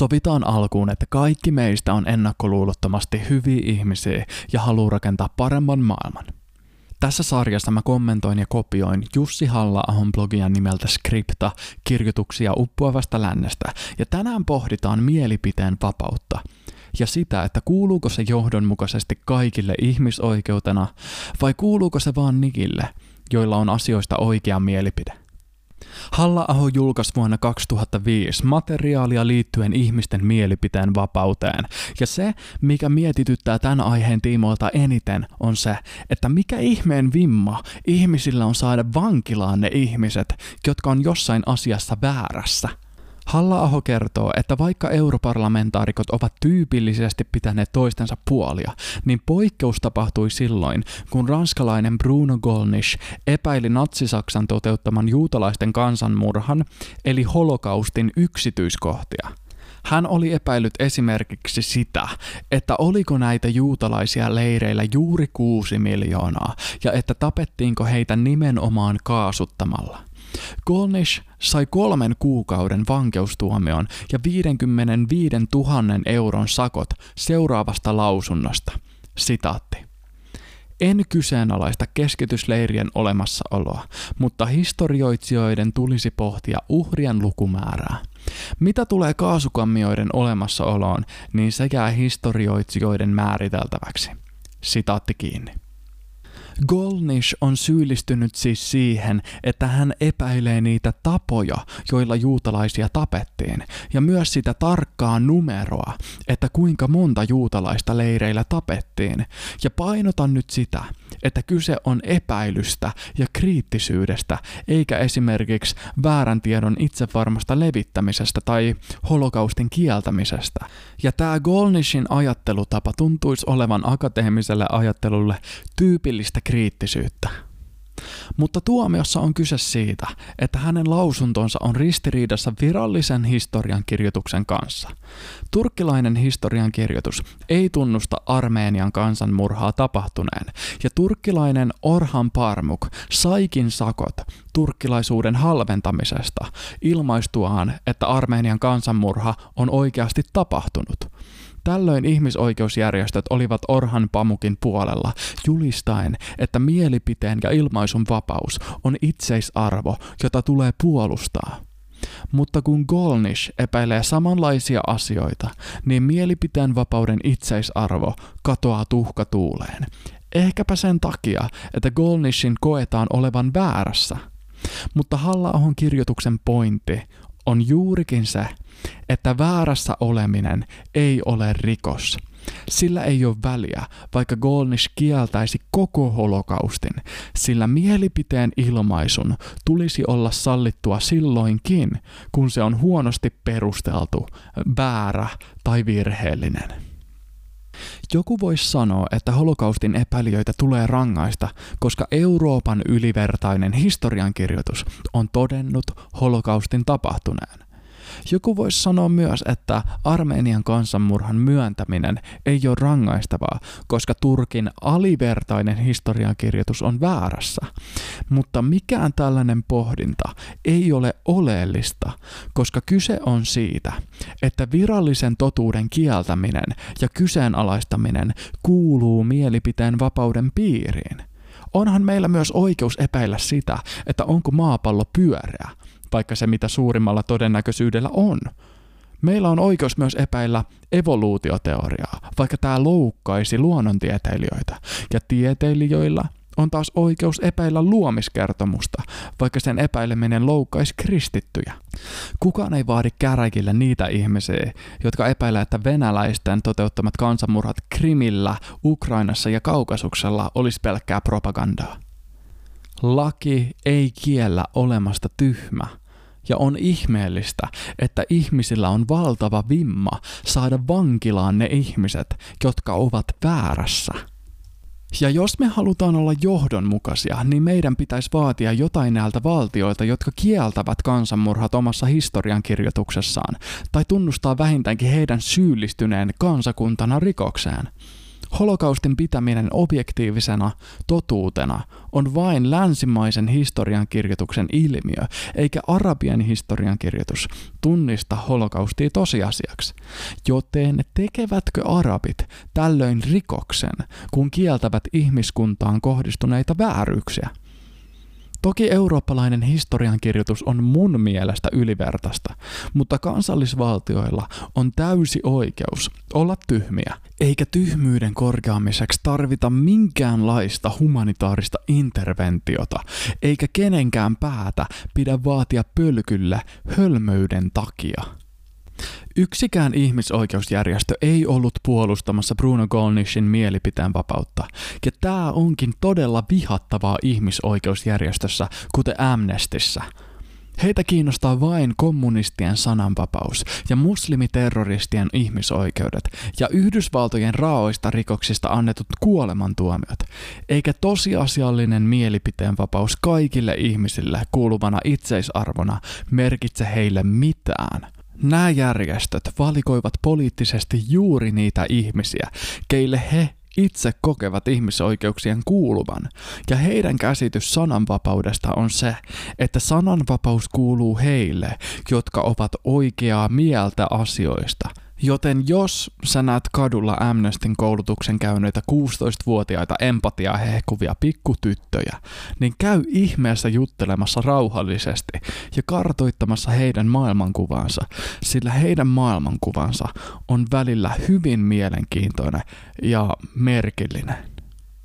Sovitaan alkuun, että kaikki meistä on ennakkoluulottomasti hyviä ihmisiä ja haluaa rakentaa paremman maailman. Tässä sarjassa mä kommentoin ja kopioin Jussi halla blogia nimeltä Skripta, kirjoituksia uppoavasta lännestä, ja tänään pohditaan mielipiteen vapautta ja sitä, että kuuluuko se johdonmukaisesti kaikille ihmisoikeutena vai kuuluuko se vaan nikille, joilla on asioista oikea mielipide. Halla-aho julkaisi vuonna 2005 materiaalia liittyen ihmisten mielipiteen vapauteen, ja se, mikä mietityttää tämän aiheen tiimoilta eniten, on se, että mikä ihmeen vimma ihmisillä on saada vankilaan ne ihmiset, jotka on jossain asiassa väärässä – Halla-aho kertoo, että vaikka europarlamentaarikot ovat tyypillisesti pitäneet toistensa puolia, niin poikkeus tapahtui silloin, kun ranskalainen Bruno Gollnisch epäili natsisaksan toteuttaman juutalaisten kansanmurhan, eli holokaustin yksityiskohtia. Hän oli epäillyt esimerkiksi sitä, että oliko näitä juutalaisia leireillä juuri kuusi miljoonaa ja että tapettiinko heitä nimenomaan kaasuttamalla. Golnish sai kolmen kuukauden vankeustuomion ja 55 000 euron sakot seuraavasta lausunnosta. Sitaatti. En kyseenalaista keskitysleirien olemassaoloa, mutta historioitsijoiden tulisi pohtia uhrien lukumäärää. Mitä tulee kaasukammioiden olemassaoloon, niin se jää historioitsijoiden määriteltäväksi. Sitaatti kiinni. Golnish on syyllistynyt siis siihen, että hän epäilee niitä tapoja, joilla juutalaisia tapettiin, ja myös sitä tarkkaa numeroa, että kuinka monta juutalaista leireillä tapettiin, ja painotan nyt sitä, että kyse on epäilystä ja kriittisyydestä, eikä esimerkiksi väärän tiedon itsevarmasta levittämisestä tai holokaustin kieltämisestä. Ja tämä Golnishin ajattelutapa tuntuisi olevan akateemiselle ajattelulle tyypillistä kriittisyyttä. Mutta tuomiossa on kyse siitä, että hänen lausuntonsa on ristiriidassa virallisen historiankirjoituksen kanssa. Turkkilainen historiankirjoitus ei tunnusta Armeenian kansanmurhaa tapahtuneen, ja turkkilainen Orhan Parmuk saikin sakot turkkilaisuuden halventamisesta ilmaistuaan, että Armeenian kansanmurha on oikeasti tapahtunut. Tällöin ihmisoikeusjärjestöt olivat Orhan Pamukin puolella, julistaen, että mielipiteen ja ilmaisun vapaus on itseisarvo, jota tulee puolustaa. Mutta kun Golnish epäilee samanlaisia asioita, niin mielipiteen vapauden itseisarvo katoaa tuhkatuuleen. Ehkäpä sen takia, että Golnishin koetaan olevan väärässä. Mutta halla kirjoituksen pointti on juurikin se, että väärässä oleminen ei ole rikos. Sillä ei ole väliä, vaikka Golnish kieltäisi koko holokaustin, sillä mielipiteen ilmaisun tulisi olla sallittua silloinkin, kun se on huonosti perusteltu, väärä tai virheellinen. Joku voisi sanoa, että holokaustin epäilijöitä tulee rangaista, koska Euroopan ylivertainen historiankirjoitus on todennut holokaustin tapahtuneen. Joku voisi sanoa myös, että Armenian kansanmurhan myöntäminen ei ole rangaistavaa, koska Turkin alivertainen historiankirjoitus on väärässä. Mutta mikään tällainen pohdinta ei ole oleellista, koska kyse on siitä, että virallisen totuuden kieltäminen ja kyseenalaistaminen kuuluu mielipiteen vapauden piiriin. Onhan meillä myös oikeus epäillä sitä, että onko maapallo pyöreä, vaikka se mitä suurimmalla todennäköisyydellä on. Meillä on oikeus myös epäillä evoluutioteoriaa, vaikka tämä loukkaisi luonnontieteilijöitä, ja tieteilijöillä on taas oikeus epäillä luomiskertomusta, vaikka sen epäileminen loukkaisi kristittyjä. Kukaan ei vaadi käräjille niitä ihmisiä, jotka epäilevät, että venäläisten toteuttamat kansanmurhat Krimillä, Ukrainassa ja Kaukasuksella olisi pelkkää propagandaa. Laki ei kiellä olemasta tyhmä, ja on ihmeellistä, että ihmisillä on valtava vimma saada vankilaan ne ihmiset, jotka ovat väärässä. Ja jos me halutaan olla johdonmukaisia, niin meidän pitäisi vaatia jotain näiltä valtioilta, jotka kieltävät kansanmurhat omassa historiankirjoituksessaan, tai tunnustaa vähintäänkin heidän syyllistyneen kansakuntana rikokseen. Holokaustin pitäminen objektiivisena totuutena on vain länsimaisen historiankirjoituksen ilmiö, eikä arabien historiankirjoitus tunnista holokaustia tosiasiaksi. Joten tekevätkö arabit tällöin rikoksen, kun kieltävät ihmiskuntaan kohdistuneita vääryyksiä? Toki eurooppalainen historiankirjoitus on mun mielestä ylivertaista, mutta kansallisvaltioilla on täysi oikeus olla tyhmiä, eikä tyhmyyden korjaamiseksi tarvita minkäänlaista humanitaarista interventiota, eikä kenenkään päätä pidä vaatia pölkylle hölmöyden takia. Yksikään ihmisoikeusjärjestö ei ollut puolustamassa Bruno Gollnishin mielipiteen vapautta, ja tämä onkin todella vihattavaa ihmisoikeusjärjestössä, kuten Amnestissä. Heitä kiinnostaa vain kommunistien sananvapaus ja muslimiterroristien ihmisoikeudet ja Yhdysvaltojen raoista rikoksista annetut kuolemantuomiot, eikä tosiasiallinen mielipiteen vapaus kaikille ihmisille kuuluvana itseisarvona merkitse heille mitään – Nämä järjestöt valikoivat poliittisesti juuri niitä ihmisiä, keille he itse kokevat ihmisoikeuksien kuuluvan, ja heidän käsitys sananvapaudesta on se, että sananvapaus kuuluu heille, jotka ovat oikeaa mieltä asioista – Joten jos sä näet kadulla Amnestin koulutuksen käyneitä 16-vuotiaita empatiaa hehkuvia pikkutyttöjä, niin käy ihmeessä juttelemassa rauhallisesti ja kartoittamassa heidän maailmankuvansa, sillä heidän maailmankuvansa on välillä hyvin mielenkiintoinen ja merkillinen.